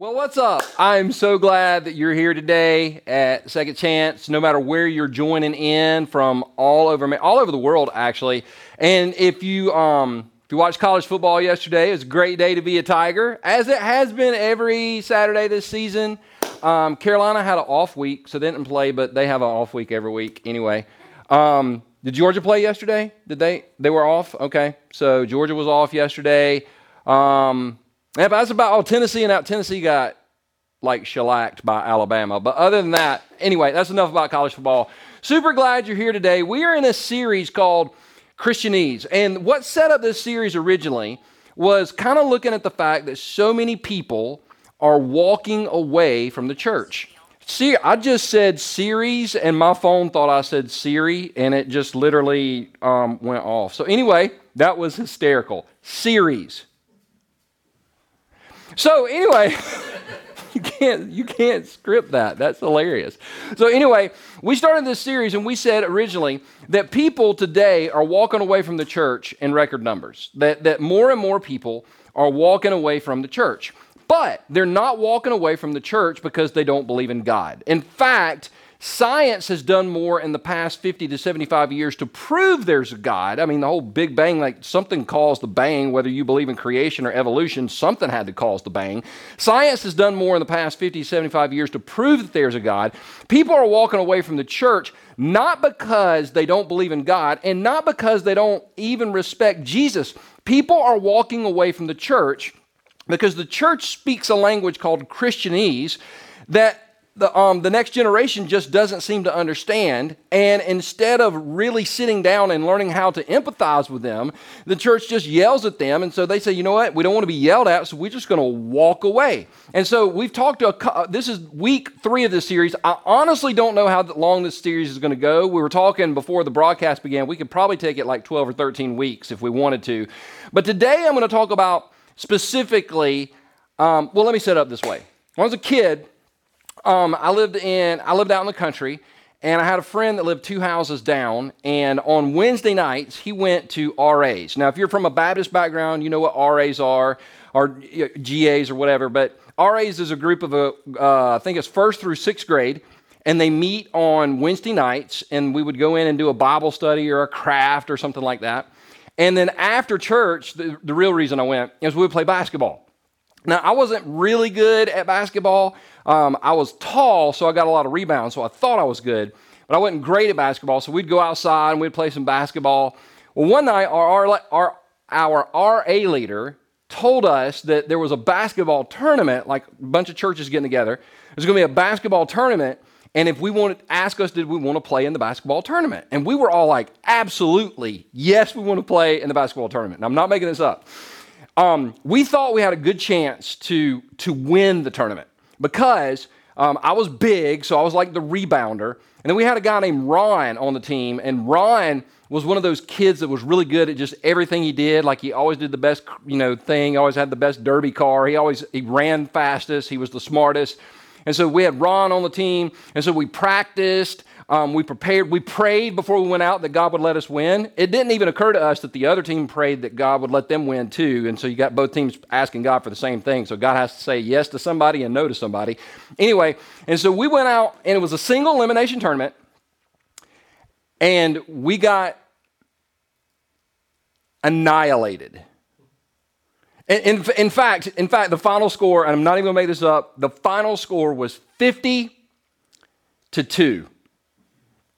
Well, what's up? I'm so glad that you're here today at Second Chance, no matter where you're joining in from all over all over the world actually. And if you um if you watched college football yesterday, it was a great day to be a Tiger, as it has been every Saturday this season. Um, Carolina had an off week, so they didn't play, but they have an off week every week anyway. Um, did Georgia play yesterday? Did they? They were off. Okay, so Georgia was off yesterday. Um, yeah, that's about all Tennessee and out. Tennessee got like shellacked by Alabama. But other than that, anyway, that's enough about college football. Super glad you're here today. We are in a series called Christianese. And what set up this series originally was kind of looking at the fact that so many people are walking away from the church. See, I just said series, and my phone thought I said Siri, and it just literally um, went off. So, anyway, that was hysterical. Series. So anyway, you can't you can't script that. That's hilarious. So anyway, we started this series and we said originally that people today are walking away from the church in record numbers. That that more and more people are walking away from the church. But they're not walking away from the church because they don't believe in God. In fact, Science has done more in the past 50 to 75 years to prove there's a God. I mean, the whole Big Bang, like something caused the bang, whether you believe in creation or evolution, something had to cause the bang. Science has done more in the past 50, 75 years to prove that there's a God. People are walking away from the church not because they don't believe in God and not because they don't even respect Jesus. People are walking away from the church because the church speaks a language called Christianese that the, um, the next generation just doesn't seem to understand. And instead of really sitting down and learning how to empathize with them, the church just yells at them. And so they say, you know what? We don't want to be yelled at, so we're just going to walk away. And so we've talked to a, this is week three of this series. I honestly don't know how long this series is going to go. We were talking before the broadcast began. We could probably take it like 12 or 13 weeks if we wanted to. But today I'm going to talk about specifically, um, well, let me set up this way. When I was a kid, um, I lived in I lived out in the country, and I had a friend that lived two houses down. And on Wednesday nights, he went to RAs. Now, if you're from a Baptist background, you know what RAs are, or GAs or whatever. But RAs is a group of a uh, I think it's first through sixth grade and they meet on Wednesday nights, and we would go in and do a Bible study or a craft or something like that. And then after church, the, the real reason I went is we would play basketball. Now, I wasn't really good at basketball. Um, I was tall, so I got a lot of rebounds, so I thought I was good. But I wasn't great at basketball, so we'd go outside and we'd play some basketball. Well, one night, our, our, our our RA leader told us that there was a basketball tournament, like a bunch of churches getting together. There's going to be a basketball tournament, and if we wanted, to ask us, did we want to play in the basketball tournament? And we were all like, absolutely, yes, we want to play in the basketball tournament. And I'm not making this up um, we thought we had a good chance to, to win the tournament because um, I was big, so I was like the rebounder. And then we had a guy named Ron on the team, and Ron was one of those kids that was really good at just everything he did. Like he always did the best, you know, thing. Always had the best derby car. He always he ran fastest. He was the smartest. And so we had Ron on the team, and so we practiced. Um, we prepared, we prayed before we went out that God would let us win. It didn't even occur to us that the other team prayed that God would let them win too. And so you got both teams asking God for the same thing. So God has to say yes to somebody and no to somebody. Anyway, and so we went out and it was a single elimination tournament. And we got annihilated. In, in, in, fact, in fact, the final score, and I'm not even going to make this up, the final score was 50 to 2.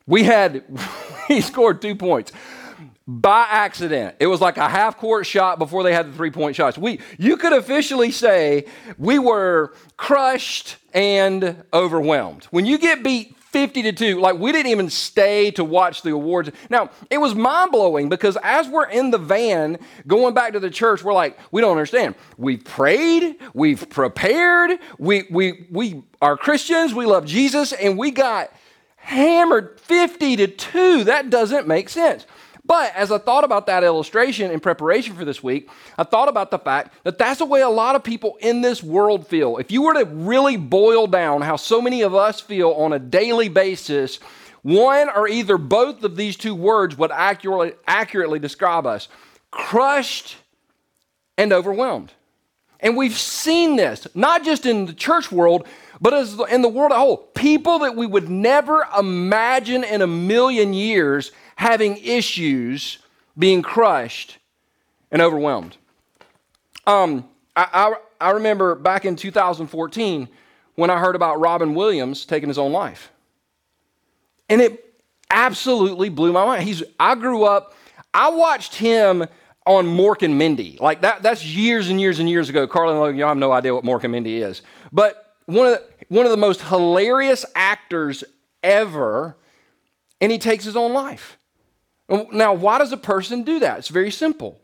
We had, he scored two points by accident. It was like a half court shot before they had the three point shots. We, you could officially say we were crushed and overwhelmed. When you get beat 50 to 2, like we didn't even stay to watch the awards. Now, it was mind blowing because as we're in the van going back to the church, we're like, we don't understand. We've prayed, we've prepared, we, we, we are Christians, we love Jesus, and we got hammered 50 to 2. That doesn't make sense. But as I thought about that illustration in preparation for this week, I thought about the fact that that's the way a lot of people in this world feel. If you were to really boil down how so many of us feel on a daily basis, one or either both of these two words would accurately, accurately describe us crushed and overwhelmed. And we've seen this, not just in the church world, but as in the world as a whole. People that we would never imagine in a million years having issues being crushed and overwhelmed. Um, I, I, I remember back in 2014 when I heard about Robin Williams taking his own life. And it absolutely blew my mind. He's, I grew up, I watched him on Mork and Mindy. Like that, that's years and years and years ago. Carly and Logan, y'all have no idea what Mork and Mindy is. But one of, the, one of the most hilarious actors ever, and he takes his own life. Now, why does a person do that? It's very simple.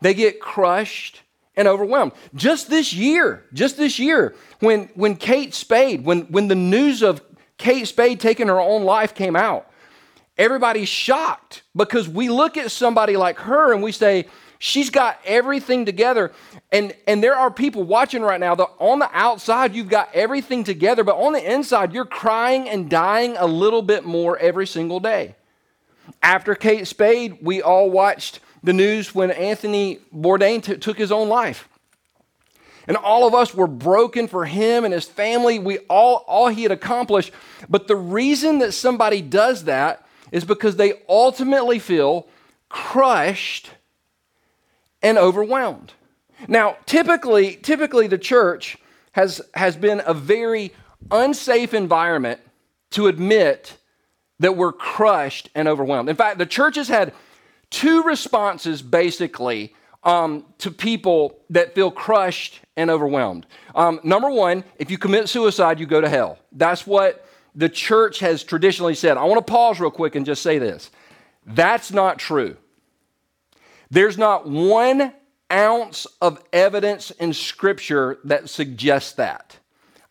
They get crushed and overwhelmed. Just this year, just this year, when, when Kate Spade, when, when the news of Kate Spade taking her own life came out, everybody's shocked because we look at somebody like her and we say, she's got everything together. And, and there are people watching right now that on the outside, you've got everything together, but on the inside, you're crying and dying a little bit more every single day. After Kate Spade, we all watched the news when Anthony Bourdain t- took his own life. And all of us were broken for him and his family. We all, all he had accomplished. But the reason that somebody does that is because they ultimately feel crushed and overwhelmed. Now, typically, typically the church has, has been a very unsafe environment to admit that we're crushed and overwhelmed. In fact, the church has had two responses basically um, to people that feel crushed and overwhelmed. Um, number one, if you commit suicide, you go to hell. That's what the church has traditionally said. I want to pause real quick and just say this that's not true. There's not one ounce of evidence in Scripture that suggests that.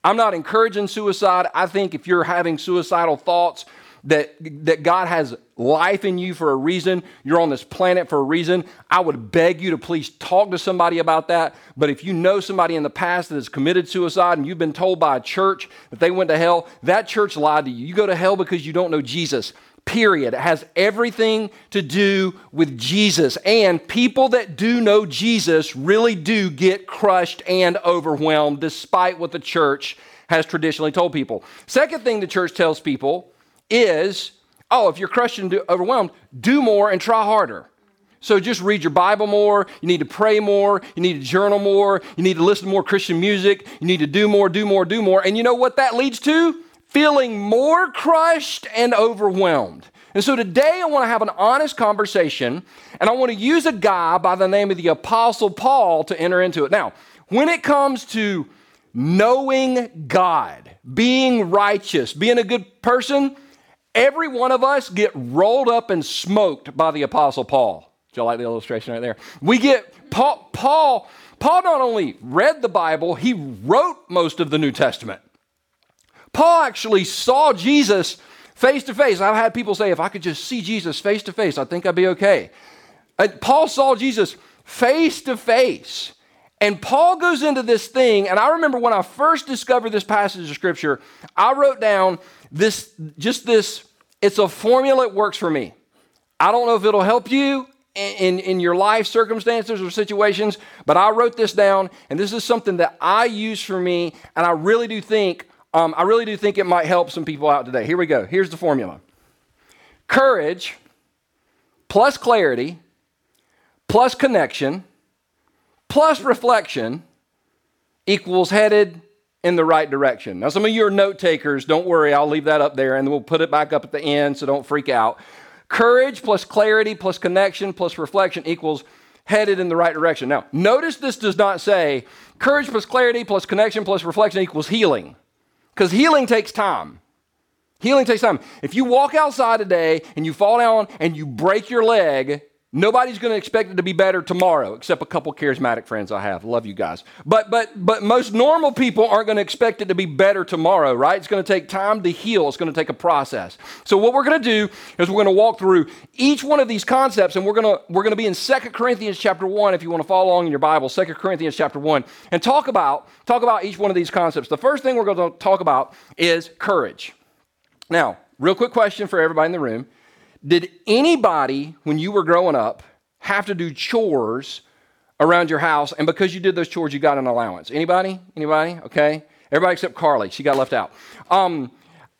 I'm not encouraging suicide. I think if you're having suicidal thoughts, that, that God has life in you for a reason. You're on this planet for a reason. I would beg you to please talk to somebody about that. But if you know somebody in the past that has committed suicide and you've been told by a church that they went to hell, that church lied to you. You go to hell because you don't know Jesus. Period. It has everything to do with Jesus. And people that do know Jesus really do get crushed and overwhelmed, despite what the church has traditionally told people. Second thing the church tells people is oh, if you're crushed and overwhelmed, do more and try harder. So just read your Bible more. You need to pray more. You need to journal more. You need to listen to more Christian music. You need to do more, do more, do more. And you know what that leads to? Feeling more crushed and overwhelmed. And so today I want to have an honest conversation and I want to use a guy by the name of the Apostle Paul to enter into it. Now, when it comes to knowing God, being righteous, being a good person, Every one of us get rolled up and smoked by the Apostle Paul. Do you like the illustration right there? We get Paul, Paul, Paul not only read the Bible, he wrote most of the New Testament. Paul actually saw Jesus face to face. I've had people say, if I could just see Jesus face to face, I think I'd be okay. And Paul saw Jesus face to face. And Paul goes into this thing, and I remember when I first discovered this passage of scripture, I wrote down this, just this, it's a formula that works for me. I don't know if it'll help you in, in your life circumstances or situations, but I wrote this down, and this is something that I use for me, and I really do think, um, I really do think it might help some people out today. Here we go. Here's the formula courage plus clarity plus connection plus reflection equals headed in the right direction. Now, some of you are note takers. Don't worry, I'll leave that up there and we'll put it back up at the end, so don't freak out. Courage plus clarity plus connection plus reflection equals headed in the right direction. Now, notice this does not say courage plus clarity plus connection plus reflection equals healing, because healing takes time. Healing takes time. If you walk outside today and you fall down and you break your leg, Nobody's going to expect it to be better tomorrow, except a couple charismatic friends I have. Love you guys. But but but most normal people aren't going to expect it to be better tomorrow, right? It's going to take time to heal. It's going to take a process. So what we're going to do is we're going to walk through each one of these concepts, and we're going to we're going to be in Second Corinthians chapter one. If you want to follow along in your Bible, Second Corinthians chapter one, and talk about talk about each one of these concepts. The first thing we're going to talk about is courage. Now, real quick question for everybody in the room. Did anybody, when you were growing up, have to do chores around your house, and because you did those chores, you got an allowance. Anybody? Anybody? Okay. Everybody except Carly. She got left out. Um,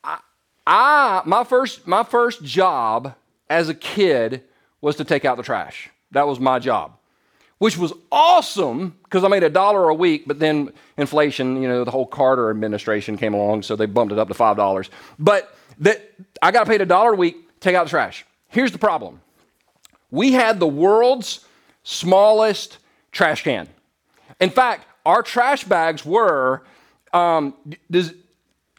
I, I my first my first job as a kid was to take out the trash. That was my job, which was awesome because I made a dollar a week. But then inflation, you know, the whole Carter administration came along, so they bumped it up to five dollars. But that I got paid a dollar a week take out the trash. Here's the problem: we had the world's smallest trash can. In fact, our trash bags were. Um, does,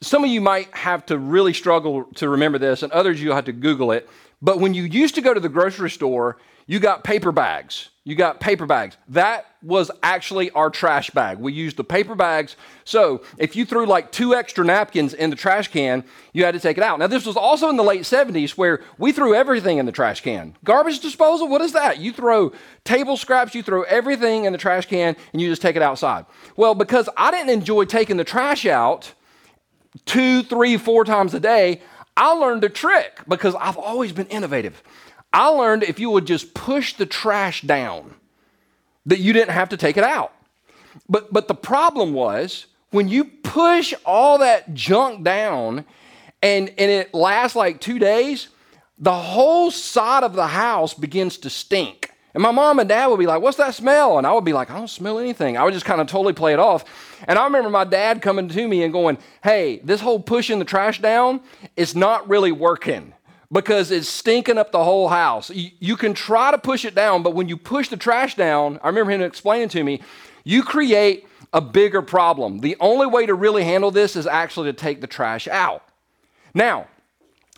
some of you might have to really struggle to remember this, and others you'll have to Google it. But when you used to go to the grocery store, you got paper bags. You got paper bags. That was actually our trash bag. We used the paper bags. So if you threw like two extra napkins in the trash can, you had to take it out. Now, this was also in the late 70s where we threw everything in the trash can. Garbage disposal, what is that? You throw table scraps, you throw everything in the trash can, and you just take it outside. Well, because I didn't enjoy taking the trash out two, three, four times a day, I learned a trick because I've always been innovative. I learned if you would just push the trash down, that you didn't have to take it out. But, but the problem was when you push all that junk down and, and it lasts like two days, the whole side of the house begins to stink. And my mom and dad would be like, What's that smell? And I would be like, I don't smell anything. I would just kind of totally play it off. And I remember my dad coming to me and going, Hey, this whole pushing the trash down is not really working because it's stinking up the whole house. You, you, can try to push it down, but when you push the trash down, I remember him explaining to me, you create a bigger problem. The only way to really handle this is actually to take the trash out. Now,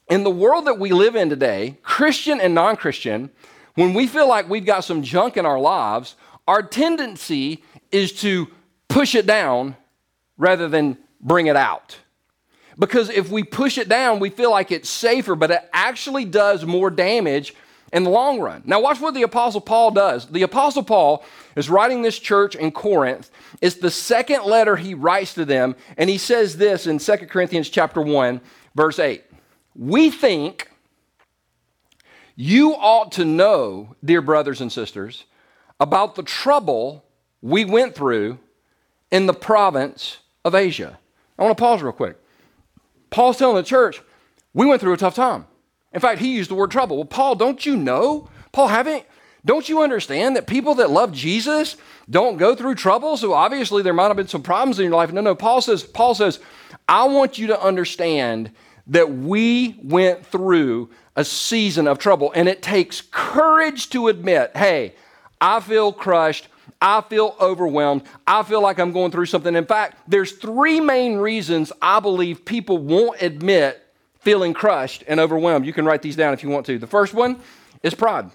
in the world that we live in today, Christian and non Christian, when we feel like we've got some junk in our lives, our tendency is to push it down rather than bring it out. Because if we push it down, we feel like it's safer, but it actually does more damage in the long run. Now, watch what the Apostle Paul does. The Apostle Paul is writing this church in Corinth. It's the second letter he writes to them, and he says this in 2 Corinthians chapter 1, verse 8. We think you ought to know, dear brothers and sisters, about the trouble we went through in the province of Asia. I want to pause real quick. Paul's telling the church, we went through a tough time. In fact, he used the word trouble. Well, Paul, don't you know? Paul, haven't don't you understand that people that love Jesus don't go through trouble? So obviously there might have been some problems in your life. No, no, Paul says, Paul says, I want you to understand that we went through a season of trouble. And it takes courage to admit, hey, I feel crushed. I feel overwhelmed. I feel like I'm going through something. In fact, there's three main reasons I believe people won't admit feeling crushed and overwhelmed. You can write these down if you want to. The first one is pride.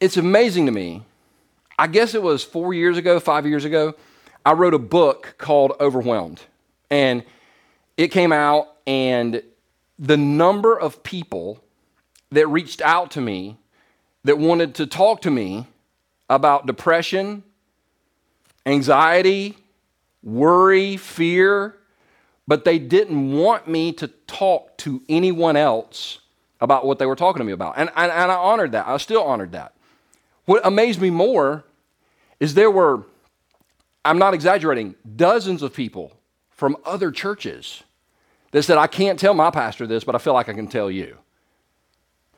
It's amazing to me. I guess it was four years ago, five years ago, I wrote a book called Overwhelmed. And it came out, and the number of people that reached out to me that wanted to talk to me about depression, anxiety, worry, fear, but they didn't want me to talk to anyone else about what they were talking to me about. And, and, and I honored that. I still honored that. What amazed me more is there were, I'm not exaggerating, dozens of people from other churches that said, I can't tell my pastor this, but I feel like I can tell you.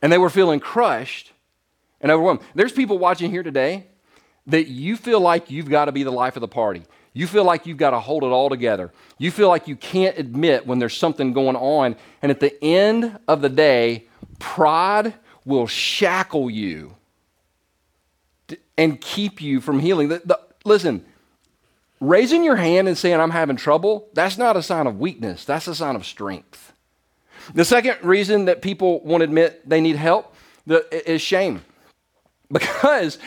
And they were feeling crushed and overwhelmed. There's people watching here today that you feel like you've got to be the life of the party. You feel like you've got to hold it all together. You feel like you can't admit when there's something going on. And at the end of the day, pride will shackle you and keep you from healing. The, the, listen, raising your hand and saying, I'm having trouble, that's not a sign of weakness, that's a sign of strength. The second reason that people won't admit they need help the, is shame. Because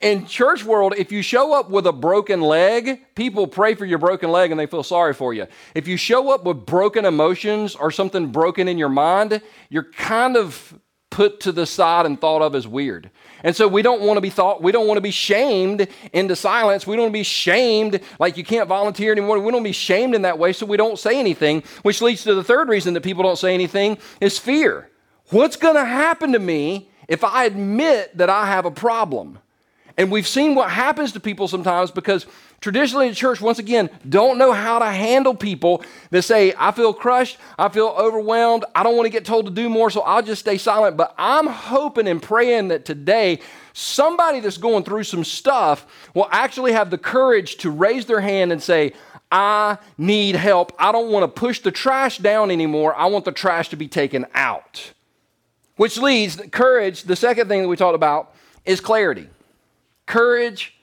in church world, if you show up with a broken leg, people pray for your broken leg and they feel sorry for you. If you show up with broken emotions or something broken in your mind, you're kind of put to the side and thought of as weird. And so we don't want to be thought, we don't want to be shamed into silence. We don't want to be shamed like you can't volunteer anymore. We don't be shamed in that way, so we don't say anything, which leads to the third reason that people don't say anything is fear. What's going to happen to me if I admit that I have a problem. And we've seen what happens to people sometimes because traditionally in church, once again, don't know how to handle people that say, I feel crushed, I feel overwhelmed, I don't want to get told to do more, so I'll just stay silent. But I'm hoping and praying that today, somebody that's going through some stuff will actually have the courage to raise their hand and say, I need help. I don't want to push the trash down anymore. I want the trash to be taken out. Which leads, courage, the second thing that we talked about is clarity. Courage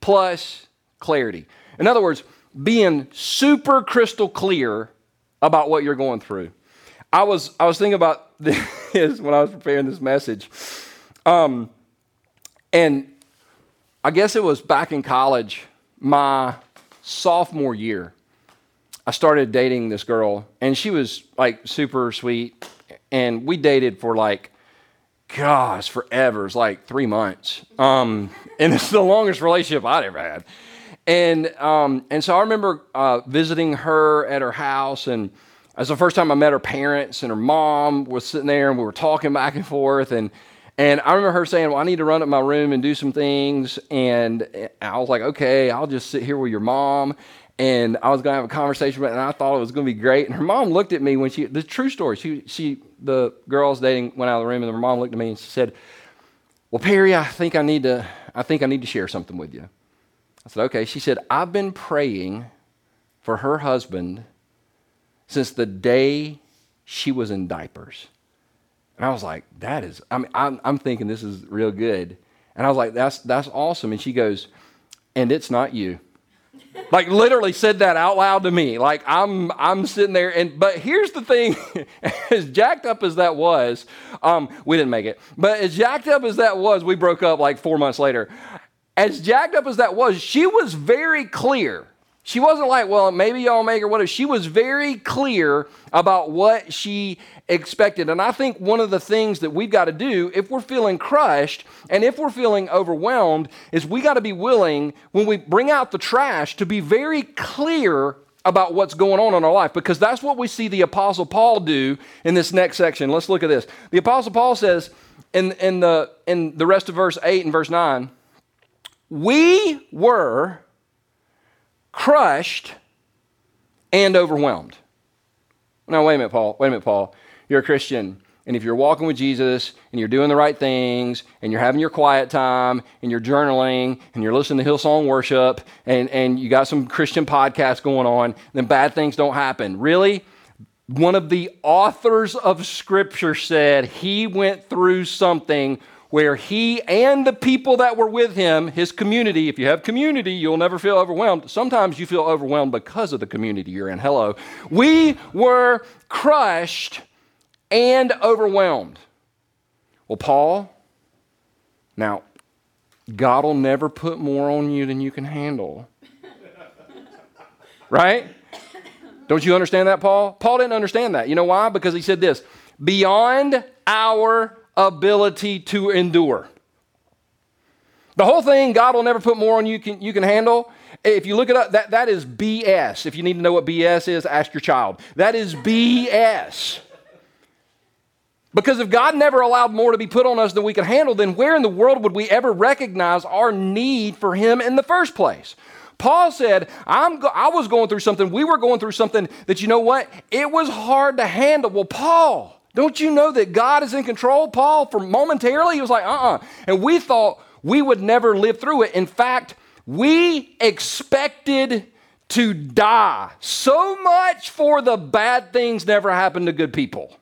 plus clarity. In other words, being super crystal clear about what you're going through. I was, I was thinking about this when I was preparing this message. Um, and I guess it was back in college, my sophomore year. I started dating this girl, and she was like super sweet. And we dated for like gosh, forever. It's like three months. Um, and it's the longest relationship I'd ever had. And, um, and so I remember uh, visiting her at her house, and it was the first time I met her parents, and her mom was sitting there, and we were talking back and forth. And, and I remember her saying, Well, I need to run up my room and do some things. And I was like, Okay, I'll just sit here with your mom and I was going to have a conversation with, and I thought it was going to be great. And her mom looked at me when she, the true story, she, she, the girls dating went out of the room, and her mom looked at me and she said, "Well, Perry, I think I need to, I think I need to share something with you." I said, "Okay." She said, "I've been praying for her husband since the day she was in diapers." And I was like, "That is, I mean, I'm, I'm thinking this is real good." And I was like, "That's that's awesome." And she goes, "And it's not you." Like literally said that out loud to me. Like i'm i'm sitting there and but here's the thing as jacked up as that was um, we didn't make it but as jacked up as that was we broke up like four months later. As jacked up as that was she was very clear she wasn't like, well, maybe y'all make her whatever. She was very clear about what she expected. And I think one of the things that we've got to do if we're feeling crushed and if we're feeling overwhelmed is we got to be willing, when we bring out the trash, to be very clear about what's going on in our life because that's what we see the Apostle Paul do in this next section. Let's look at this. The Apostle Paul says in, in, the, in the rest of verse 8 and verse 9, we were crushed and overwhelmed. Now, wait a minute, Paul. Wait a minute, Paul. You're a Christian. And if you're walking with Jesus and you're doing the right things and you're having your quiet time and you're journaling and you're listening to Hillsong worship and, and you got some Christian podcasts going on, then bad things don't happen. Really? One of the authors of Scripture said he went through something where he and the people that were with him, his community, if you have community, you'll never feel overwhelmed. Sometimes you feel overwhelmed because of the community you're in. Hello. We were crushed and overwhelmed. Well, Paul, now, God will never put more on you than you can handle. right? Don't you understand that, Paul? Paul didn't understand that. You know why? Because he said this beyond our ability to endure. The whole thing, God will never put more on you can, you can handle. If you look it up, that, that is BS. If you need to know what BS is, ask your child. That is BS. Because if God never allowed more to be put on us than we could handle, then where in the world would we ever recognize our need for Him in the first place? Paul said, I'm go- I was going through something, we were going through something that, you know what? It was hard to handle. Well, Paul, don't you know that God is in control? Paul, for momentarily, he was like, uh uh-uh. uh And we thought we would never live through it. In fact, we expected to die. So much for the bad things never happen to good people.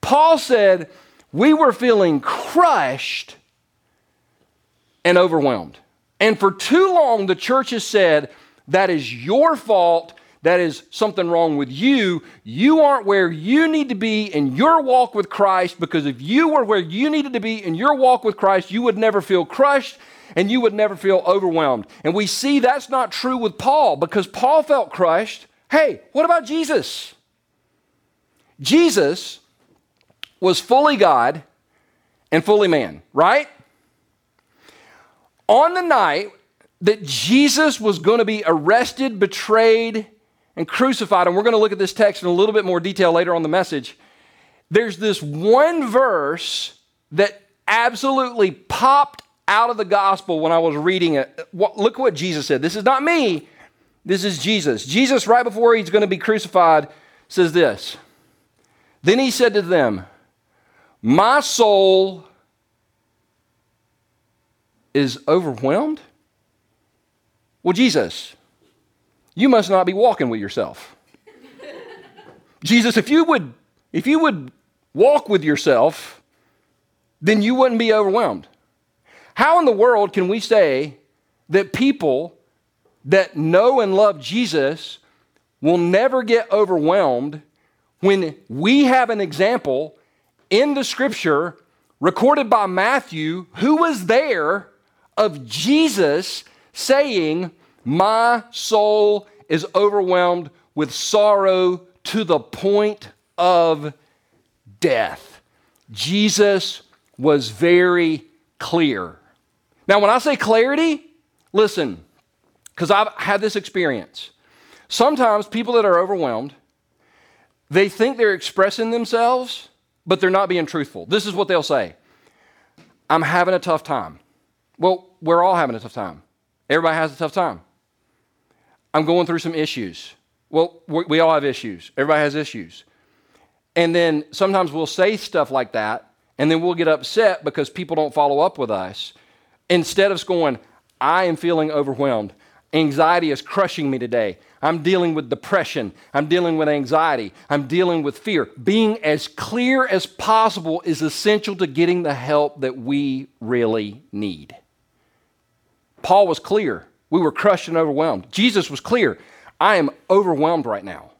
Paul said, we were feeling crushed and overwhelmed. And for too long, the church has said, that is your fault that is something wrong with you. You aren't where you need to be in your walk with Christ because if you were where you needed to be in your walk with Christ, you would never feel crushed and you would never feel overwhelmed. And we see that's not true with Paul because Paul felt crushed. Hey, what about Jesus? Jesus was fully God and fully man, right? On the night that Jesus was going to be arrested, betrayed, and crucified, and we're going to look at this text in a little bit more detail later on the message. there's this one verse that absolutely popped out of the gospel when I was reading it. Look what Jesus said. This is not me, this is Jesus. Jesus, right before he's going to be crucified, says this. Then he said to them, My soul is overwhelmed. Well, Jesus, you must not be walking with yourself. Jesus, if you would if you would walk with yourself, then you wouldn't be overwhelmed. How in the world can we say that people that know and love Jesus will never get overwhelmed when we have an example in the scripture recorded by Matthew who was there of Jesus saying, My soul is overwhelmed with sorrow to the point of death. Jesus was very clear. Now, when I say clarity, listen, because I've had this experience. Sometimes people that are overwhelmed, they think they're expressing themselves, but they're not being truthful. This is what they'll say I'm having a tough time. Well, we're all having a tough time. Everybody has a tough time. I'm going through some issues. Well, we all have issues. Everybody has issues. And then sometimes we'll say stuff like that, and then we'll get upset because people don't follow up with us. Instead of going, I am feeling overwhelmed. Anxiety is crushing me today. I'm dealing with depression. I'm dealing with anxiety. I'm dealing with fear. Being as clear as possible is essential to getting the help that we really need. Paul was clear. We were crushed and overwhelmed. Jesus was clear. I am overwhelmed right now.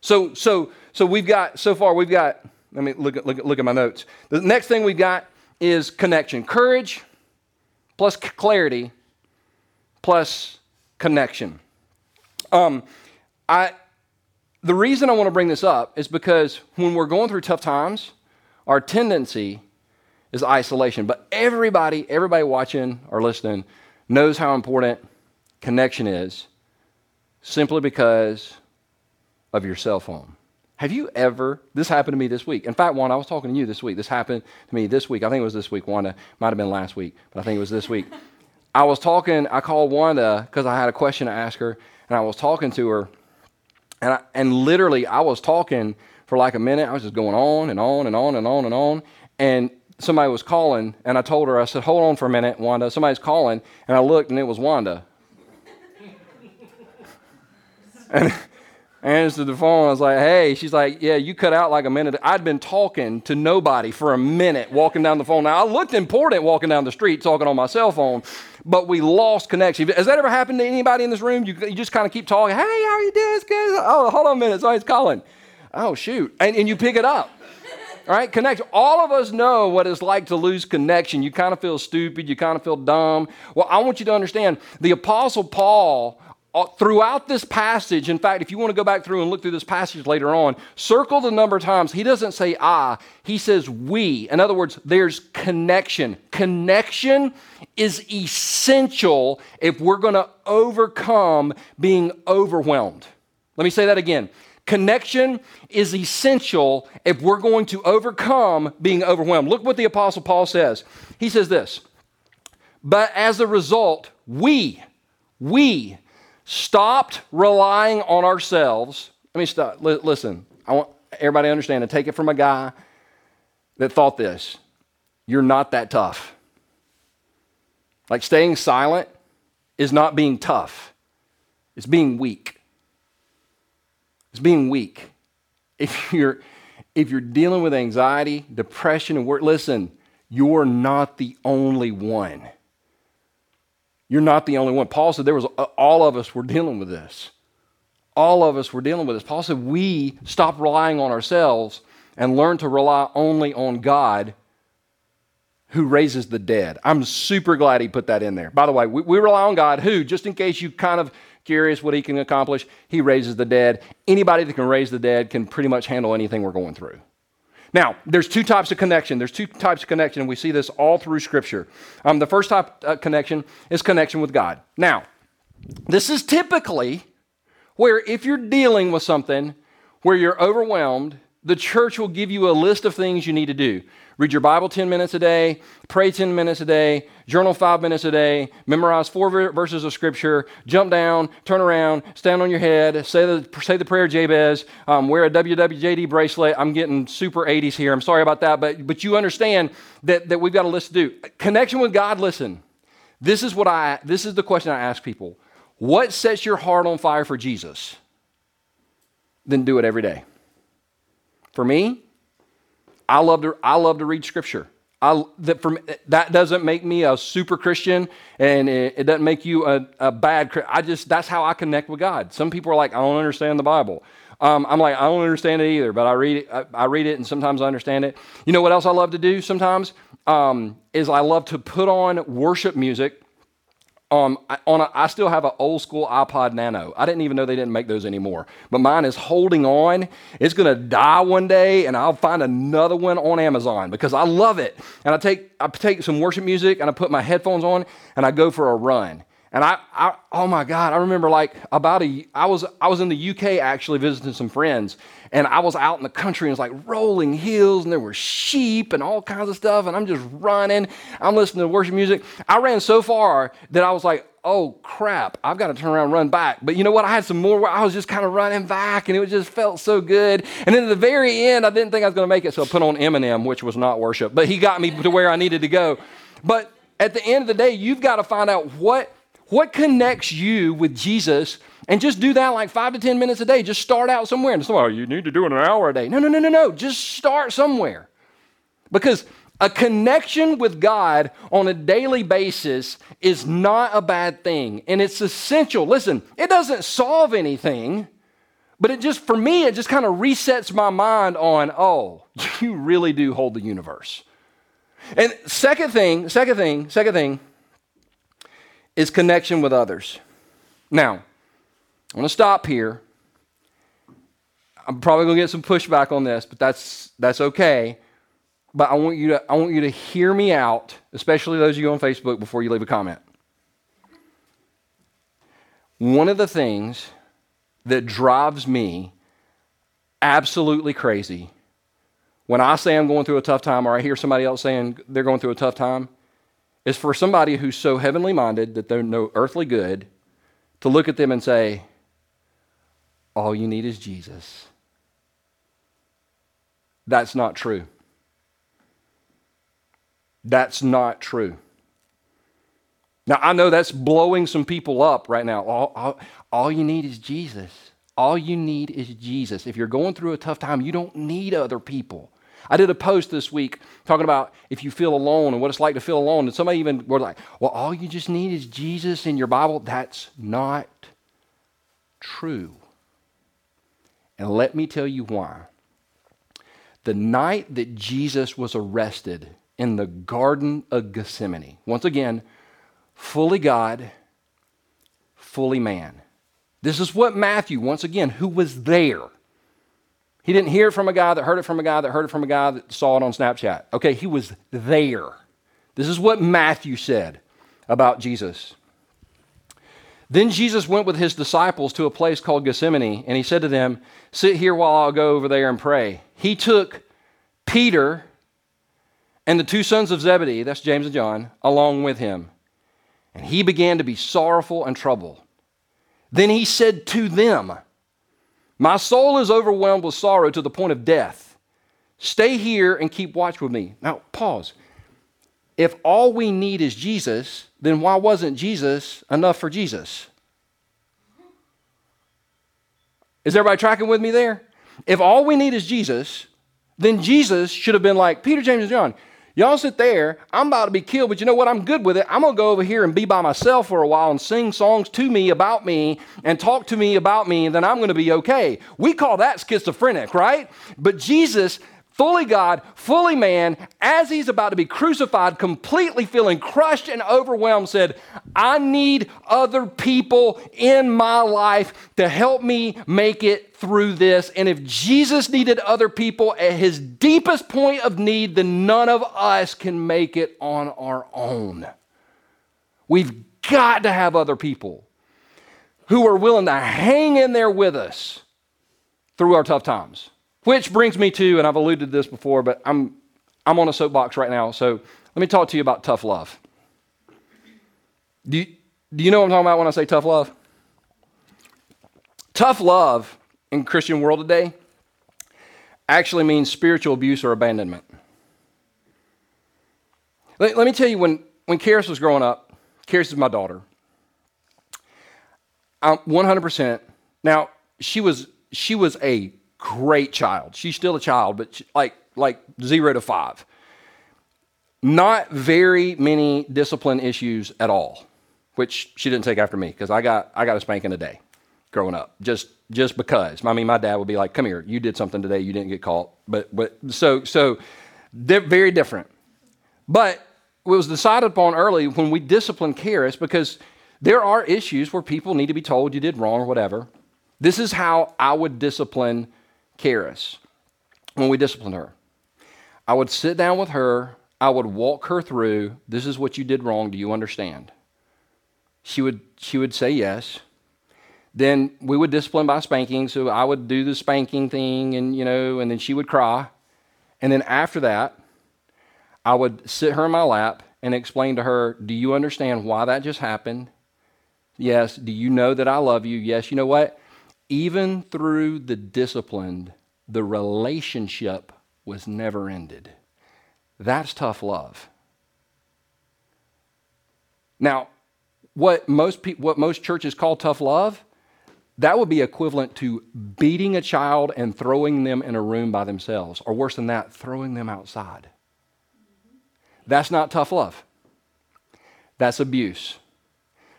So, so so we've got, so far, we've got, let me look at, look at, look at my notes. The next thing we've got is connection. Courage plus clarity plus connection. Um, I, the reason I want to bring this up is because when we're going through tough times, our tendency is isolation. But everybody, everybody watching or listening knows how important connection is simply because of your cell phone. Have you ever, this happened to me this week. In fact, Wanda, I was talking to you this week. This happened to me this week. I think it was this week. Wanda might have been last week, but I think it was this week. I was talking, I called Wanda because I had a question to ask her, and I was talking to her, and, I, and literally I was talking for like a minute. I was just going on and on and on and on and on. And somebody was calling, and I told her, I said, hold on for a minute, Wanda. Somebody's calling, and I looked, and it was Wanda. And answered the phone. I was like, hey, she's like, yeah, you cut out like a minute. I'd been talking to nobody for a minute walking down the phone. Now, I looked important walking down the street talking on my cell phone, but we lost connection. Has that ever happened to anybody in this room? You, you just kind of keep talking, hey, how are you doing? Oh, hold on a minute. Somebody's calling. Oh, shoot. And, and you pick it up. All right, connect. All of us know what it's like to lose connection. You kind of feel stupid. You kind of feel dumb. Well, I want you to understand the Apostle Paul throughout this passage, in fact, if you want to go back through and look through this passage later on, circle the number of times. He doesn't say I, he says we. In other words, there's connection. Connection is essential if we're going to overcome being overwhelmed. Let me say that again. Connection is essential if we're going to overcome being overwhelmed. Look what the Apostle Paul says. He says this, but as a result, we, we, stopped relying on ourselves. Let me stop. L- listen, I want everybody to understand and take it from a guy that thought this. You're not that tough. Like staying silent is not being tough, it's being weak. It's being weak. If you're if you're dealing with anxiety, depression, and work, listen, you're not the only one. You're not the only one. Paul said there was uh, all of us were dealing with this. All of us were dealing with this. Paul said we stop relying on ourselves and learn to rely only on God who raises the dead. I'm super glad he put that in there. By the way, we, we rely on God who, just in case you kind of curious what he can accomplish, he raises the dead. Anybody that can raise the dead can pretty much handle anything we're going through. Now, there's two types of connection. There's two types of connection, and we see this all through Scripture. Um, the first type of connection is connection with God. Now, this is typically where if you're dealing with something where you're overwhelmed the church will give you a list of things you need to do. Read your Bible 10 minutes a day, pray 10 minutes a day, journal five minutes a day, memorize four verses of scripture, jump down, turn around, stand on your head, say the, say the prayer Jabez, um, wear a WWJD bracelet. I'm getting super 80s here. I'm sorry about that, but, but you understand that, that we've got a list to do. Connection with God, listen. This is what I this is the question I ask people. What sets your heart on fire for Jesus? Then do it every day. For me, I love to, I love to read scripture. I, that, for, that doesn't make me a super Christian and it, it doesn't make you a, a bad I just, that's how I connect with God. Some people are like, I don't understand the Bible. Um, I'm like, I don't understand it either, but I read it, I, I, read it and sometimes I understand it. You know what else I love to do sometimes? Um, is I love to put on worship music um, on a, I still have an old school iPod Nano. I didn't even know they didn't make those anymore. But mine is holding on. It's going to die one day, and I'll find another one on Amazon because I love it. And I take I take some worship music and I put my headphones on and I go for a run. And I, I, oh my God, I remember like about a, I was, I was in the UK actually visiting some friends, and I was out in the country and it was like rolling hills, and there were sheep and all kinds of stuff, and I'm just running. I'm listening to worship music. I ran so far that I was like, oh crap, I've got to turn around and run back. But you know what? I had some more I was just kind of running back, and it just felt so good. And then at the very end, I didn't think I was going to make it, so I put on Eminem, which was not worship, but he got me to where I needed to go. But at the end of the day, you've got to find out what what connects you with Jesus? And just do that like five to 10 minutes a day. Just start out somewhere. And so, oh, you need to do it an hour a day. No, no, no, no, no. Just start somewhere. Because a connection with God on a daily basis is not a bad thing. And it's essential. Listen, it doesn't solve anything, but it just, for me, it just kind of resets my mind on, oh, you really do hold the universe. And second thing, second thing, second thing, is connection with others. Now, I'm going to stop here. I'm probably going to get some pushback on this, but that's, that's okay. But I want, you to, I want you to hear me out, especially those of you on Facebook, before you leave a comment. One of the things that drives me absolutely crazy when I say I'm going through a tough time or I hear somebody else saying they're going through a tough time is for somebody who's so heavenly minded that they're no earthly good to look at them and say, All you need is Jesus. That's not true. That's not true. Now, I know that's blowing some people up right now. All, all, all, you need is Jesus. All you need is Jesus. If you're going through a tough time, you don't need other people. I did a post this week talking about if you feel alone and what it's like to feel alone. And somebody even were like, well, all you just need is Jesus in your Bible. That's not true. And let me tell you why. The night that Jesus was arrested in the Garden of Gethsemane, once again, fully God, fully man. This is what Matthew, once again, who was there, he didn't hear it from a guy that heard it from a guy that heard it from a guy that saw it on Snapchat. Okay, he was there. This is what Matthew said about Jesus. Then Jesus went with his disciples to a place called Gethsemane, and he said to them, Sit here while I'll go over there and pray. He took Peter and the two sons of Zebedee, that's James and John, along with him. And he began to be sorrowful and troubled. Then he said to them, my soul is overwhelmed with sorrow to the point of death. Stay here and keep watch with me. Now, pause. If all we need is Jesus, then why wasn't Jesus enough for Jesus? Is everybody tracking with me there? If all we need is Jesus, then Jesus should have been like, Peter, James, and John, Y'all sit there. I'm about to be killed, but you know what? I'm good with it. I'm going to go over here and be by myself for a while and sing songs to me about me and talk to me about me, and then I'm going to be okay. We call that schizophrenic, right? But Jesus fully God, fully man, as he's about to be crucified, completely feeling crushed and overwhelmed, said, I need other people in my life to help me make it through this. And if Jesus needed other people at his deepest point of need, then none of us can make it on our own. We've got to have other people who are willing to hang in there with us through our tough times. Which brings me to, and I've alluded to this before, but I'm, I'm on a soapbox right now, so let me talk to you about tough love. Do you, do you know what I'm talking about when I say tough love? Tough love in Christian world today actually means spiritual abuse or abandonment. Let, let me tell you, when, when Karis was growing up, Karis is my daughter. I'm 100%. Now, she was, she was a great child. She's still a child, but she, like, like zero to five. Not very many discipline issues at all, which she didn't take after me because I got, I got a spanking a day growing up, just, just because. I mean, my dad would be like, come here, you did something today, you didn't get caught. But, but so, so they're very different. But it was decided upon early when we disciplined Karis because there are issues where people need to be told you did wrong or whatever. This is how I would discipline Karis when we disciplined her. I would sit down with her, I would walk her through, this is what you did wrong, do you understand? She would she would say yes. Then we would discipline by spanking, so I would do the spanking thing and you know, and then she would cry. And then after that, I would sit her in my lap and explain to her, "Do you understand why that just happened?" Yes. Do you know that I love you? Yes. You know what? Even through the disciplined, the relationship was never ended. That's tough love. Now, what most, pe- what most churches call tough love, that would be equivalent to beating a child and throwing them in a room by themselves, or worse than that, throwing them outside. That's not tough love. That's abuse.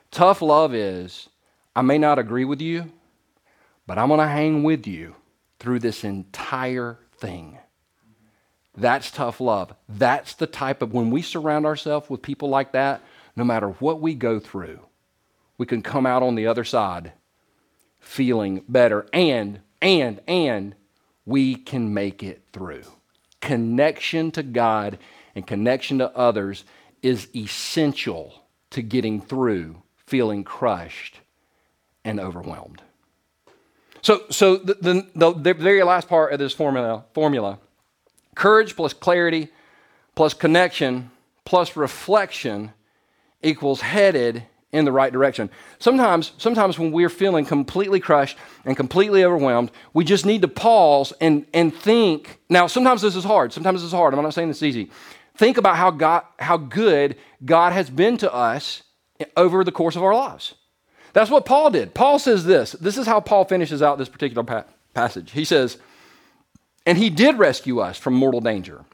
Tough love is I may not agree with you, but I'm going to hang with you through this entire thing. That's tough love. That's the type of, when we surround ourselves with people like that, no matter what we go through, we can come out on the other side feeling better and, and, and we can make it through. Connection to God and connection to others is essential to getting through feeling crushed and overwhelmed. So, so the, the, the, very last part of this formula, formula courage plus clarity plus connection plus reflection equals headed in the right direction. Sometimes, sometimes when we're feeling completely crushed and completely overwhelmed, we just need to pause and, and think. Now, sometimes this is hard. Sometimes this is hard. I'm not saying this is easy. Think about how, God, how good God has been to us over the course of our lives. That's what Paul did. Paul says this. This is how Paul finishes out this particular pa- passage. He says, And he did rescue us from mortal danger.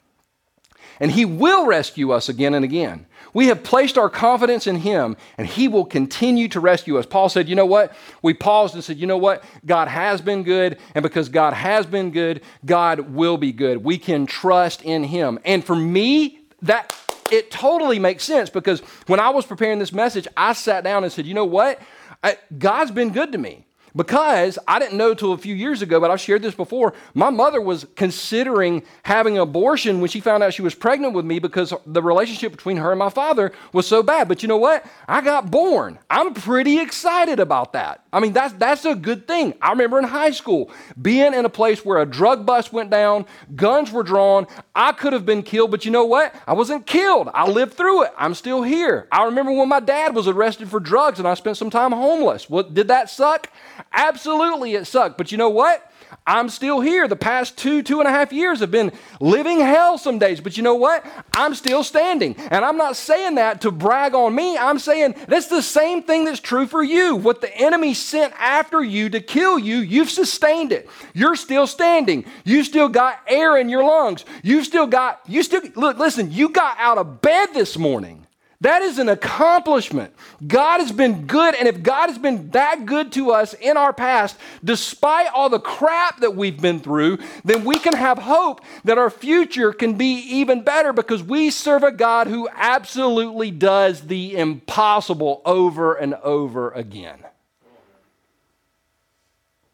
And he will rescue us again and again. We have placed our confidence in him, and he will continue to rescue us. Paul said, You know what? We paused and said, You know what? God has been good, and because God has been good, God will be good. We can trust in him. And for me, that it totally makes sense because when I was preparing this message, I sat down and said, you know what? I, God's been good to me because I didn't know till a few years ago, but I've shared this before. My mother was considering having an abortion when she found out she was pregnant with me because the relationship between her and my father was so bad. But you know what? I got born. I'm pretty excited about that. I mean, that's, that's a good thing. I remember in high school being in a place where a drug bust went down, guns were drawn. I could have been killed, but you know what? I wasn't killed. I lived through it. I'm still here. I remember when my dad was arrested for drugs and I spent some time homeless. What, did that suck? Absolutely, it sucked. But you know what? I'm still here. The past two, two and a half years have been living hell some days. But you know what? I'm still standing. And I'm not saying that to brag on me. I'm saying that's the same thing that's true for you. What the enemy sent after you to kill you, you've sustained it. You're still standing. You still got air in your lungs. You still got, you still, look, listen, you got out of bed this morning. That is an accomplishment. God has been good, and if God has been that good to us in our past, despite all the crap that we've been through, then we can have hope that our future can be even better because we serve a God who absolutely does the impossible over and over again.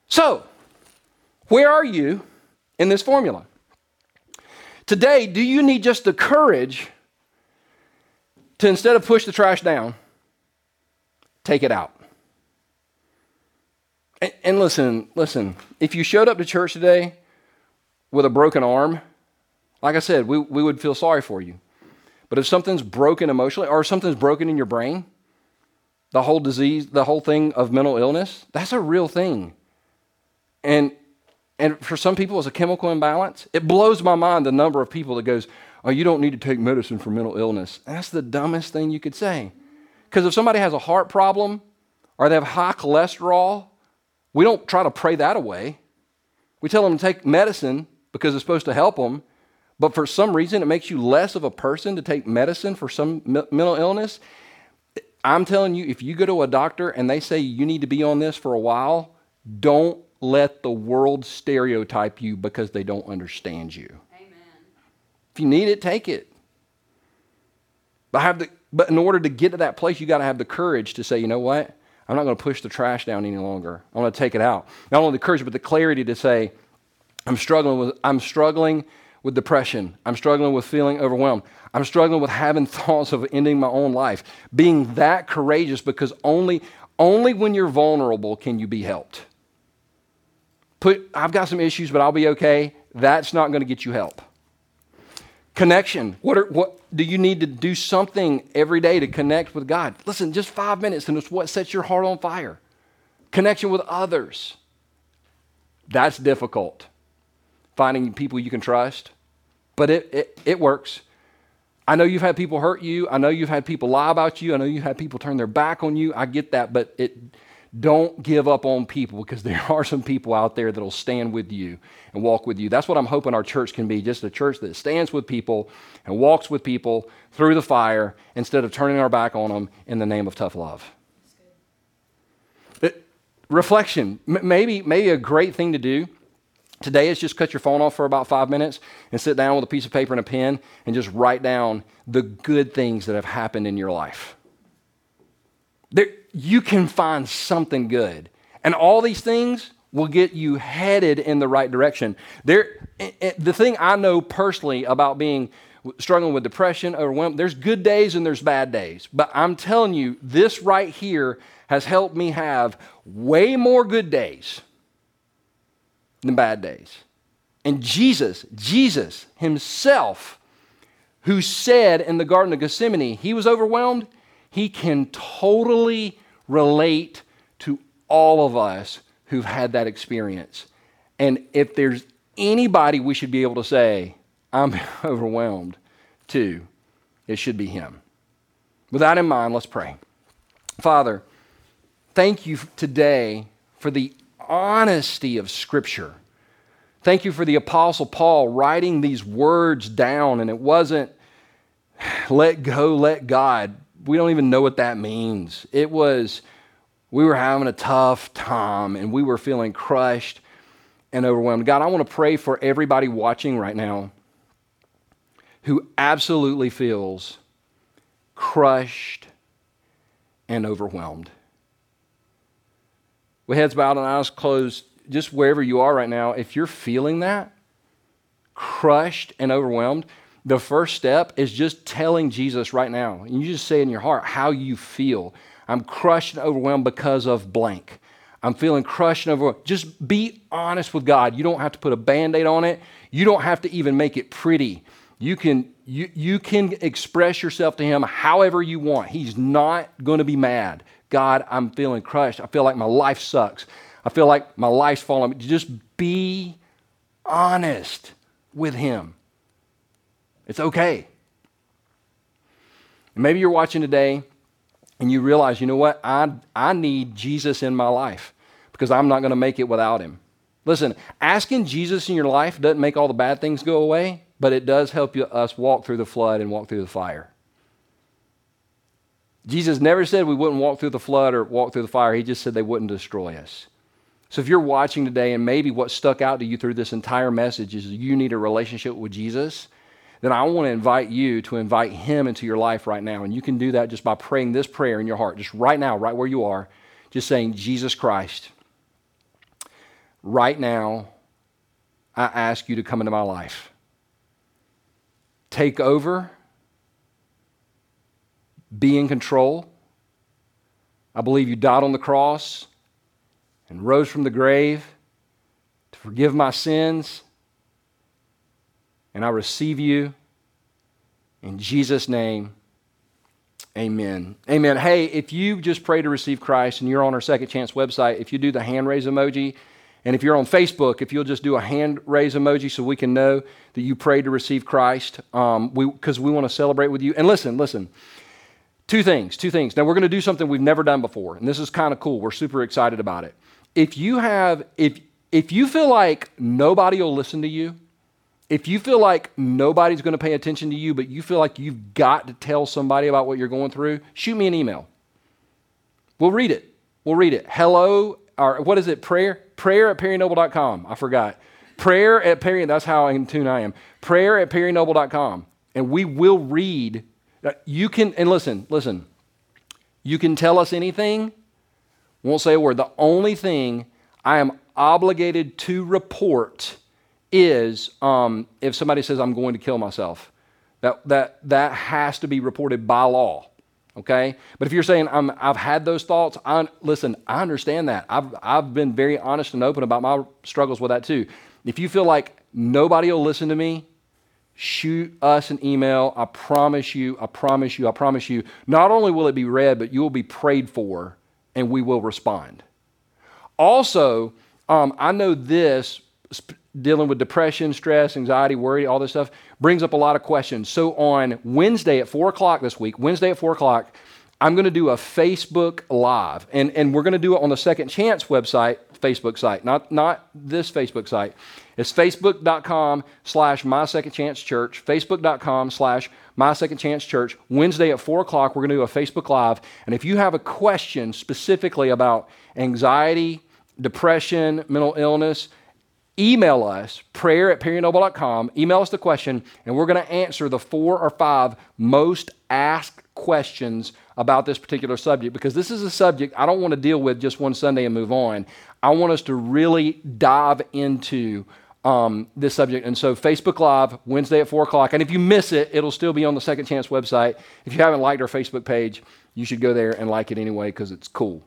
So, where are you in this formula? Today, do you need just the courage? To instead of push the trash down, take it out. And, and listen, listen, if you showed up to church today with a broken arm, like I said, we, we would feel sorry for you. But if something's broken emotionally or something's broken in your brain, the whole disease, the whole thing of mental illness, that's a real thing. And and for some people it's a chemical imbalance. It blows my mind the number of people that goes, "Oh, you don't need to take medicine for mental illness." That's the dumbest thing you could say. Because if somebody has a heart problem or they have high cholesterol, we don't try to pray that away. We tell them to take medicine because it's supposed to help them, but for some reason it makes you less of a person to take medicine for some mental illness. I'm telling you, if you go to a doctor and they say you need to be on this for a while, don't let the world stereotype you because they don't understand you. If you need it, take it. But, have the, but in order to get to that place, you got to have the courage to say, you know what? I'm not going to push the trash down any longer. I'm going to take it out. Not only the courage, but the clarity to say, I'm struggling with, I'm struggling with depression. I'm struggling with feeling overwhelmed. I'm struggling with having thoughts of ending my own life. Being that courageous because only, only when you're vulnerable can you be helped. Put, I've got some issues, but I'll be okay. That's not going to get you help. Connection. What, are, what do you need to do something every day to connect with God? Listen, just five minutes, and it's what sets your heart on fire. Connection with others. That's difficult. Finding people you can trust, but it, it, it works. I know you've had people hurt you. I know you've had people lie about you. I know you've had people turn their back on you. I get that, but it, don't give up on people because there are some people out there that'll stand with you and walk with you. That's what I'm hoping our church can be just a church that stands with people and walks with people through the fire instead of turning our back on them in the name of tough love. It, reflection, M- maybe, maybe a great thing to do today is just cut your phone off for about five minutes and sit down with a piece of paper and a pen and just write down the good things that have happened in your life. There, you can find something good. And all these things will get you headed in the right direction. There, eh, eh, the thing I know personally about being struggling with depression, overwhelmed, there's good days and there's bad days. But I'm telling you, this right here has helped me have way more good days than bad days. And Jesus, Jesus himself, who said in the Garden of Gethsemane, he was overwhelmed, he can totally relate to all of us who've had that experience. And if there's anybody we should be able to say, I'm overwhelmed too, it should be him. With that in mind, let's pray. Father, thank you today for the honesty of Scripture. Thank you for the Apostle Paul writing these words down, and it wasn't let go, let God. We don't even know what that means. It was we were having a tough time and we were feeling crushed and overwhelmed. God, I want to pray for everybody watching right now who absolutely feels crushed and overwhelmed. With heads bowed and eyes closed, just wherever you are right now, if you're feeling that, crushed and overwhelmed, the first step is just telling Jesus right now. And you just say in your heart how you feel. I'm crushed and overwhelmed because of blank. I'm feeling crushed and overwhelmed. Just be honest with God. You don't have to put a band aid on it, you don't have to even make it pretty. You can, you, you can express yourself to Him however you want. He's not going to be mad. God, I'm feeling crushed. I feel like my life sucks. I feel like my life's falling. Just be honest with Him. It's okay. Maybe you're watching today and you realize, you know what? I, I need Jesus in my life because I'm not going to make it without him. Listen, asking Jesus in your life doesn't make all the bad things go away, but it does help you, us walk through the flood and walk through the fire. Jesus never said we wouldn't walk through the flood or walk through the fire. He just said they wouldn't destroy us. So if you're watching today and maybe what stuck out to you through this entire message is you need a relationship with Jesus, then I want to invite you to invite Him into your life right now. And you can do that just by praying this prayer in your heart, just right now, right where you are, just saying, Jesus Christ, right now, I ask you to come into my life. Take over, be in control. I believe you died on the cross and rose from the grave to forgive my sins And I receive you in Jesus' name. Amen. Amen. Hey, if you just pray to receive Christ and you're on our Second Chance website, if you do the hand raise emoji, and if you're on Facebook, if you'll just do a hand raise emoji so we can know that you prayed to receive Christ, because um, we, we want to celebrate with you. And listen, listen. Two things, two things. Now we're going to do something we've never done before, and this is kind of cool. We're super excited about it. If you have, if if you feel like nobody will listen to you, if you feel like nobody's going to pay attention to you, but you feel like you've got to tell somebody about what you're going through, shoot me an email. We'll read it. We'll read it. Hello, or what is it? Prayer? Prayer at perrynoble.com. I forgot. Prayer at Perry, that's how in tune I am. Prayer at perrynoble.com. And we will read. Uh, you can, and listen, listen. You can tell us anything, won't say a word. The only thing I am obligated to report is um, if somebody says, I'm going to kill myself. That, that, that has to be reported by law. Okay? But if you're saying, i have had those thoughts, I, listen, I understand that. I've, I've been very honest and open about my struggles with that too. If you feel like nobody will listen to me, shoot us an email. I promise you, I promise you, I promise you, not only will it be read, but you will be prayed for and we will respond. Also, um, I know this dealing with depression, stress, anxiety, worry, all this stuff, brings up a lot of questions. So on Wednesday at 4 o'clock this week, Wednesday at 4 o'clock, I'm going to do a Facebook Live. And, and we're going to do it on the Second Chance website, Facebook site, not, not this Facebook site. It's facebook.com slash my second chance church, facebook.com slash my second chance church. Wednesday at 4 o'clock, we're going to do a Facebook Live. And if you have a question specifically about anxiety, depression, mental illness, email us, prayer at perrynoble.com. Email us the question, and we're going to answer the four or five most asked questions about this particular subject because this is a subject I don't want to deal with just one Sunday and move on. I want us to really dive into um, this subject. And so, Facebook Live, Wednesday at 4 o'clock. And if you miss it, it'll still be on the Second Chance website. If you haven't liked our Facebook page, you should go there and like it anyway because it's cool.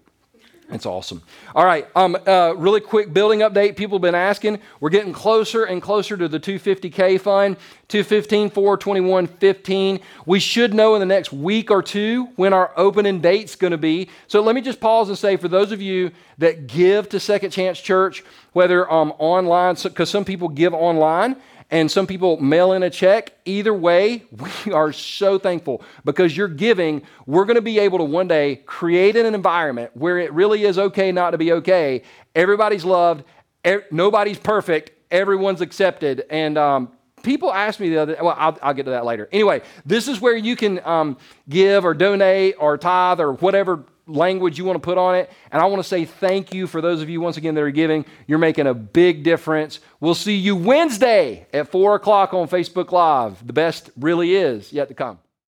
It's awesome. All right, um, uh, really quick building update. People have been asking. We're getting closer and closer to the 250K fund. 215, 4, 21, 15. We should know in the next week or two when our opening date's going to be. So let me just pause and say for those of you that give to Second Chance Church, whether um, online, because some people give online, and some people mail in a check. Either way, we are so thankful because you're giving. We're going to be able to one day create an environment where it really is okay not to be okay. Everybody's loved, er- nobody's perfect, everyone's accepted. And um, people ask me the other well I'll, I'll, get to that later anyway this is where you can um, give or donate or tithe or whatever language you want to put on it. And I want to say thank you for those of you, once again, that are giving. You're making a big difference. We'll see you Wednesday at 4 o'clock on Facebook Live. The best really is yet to come.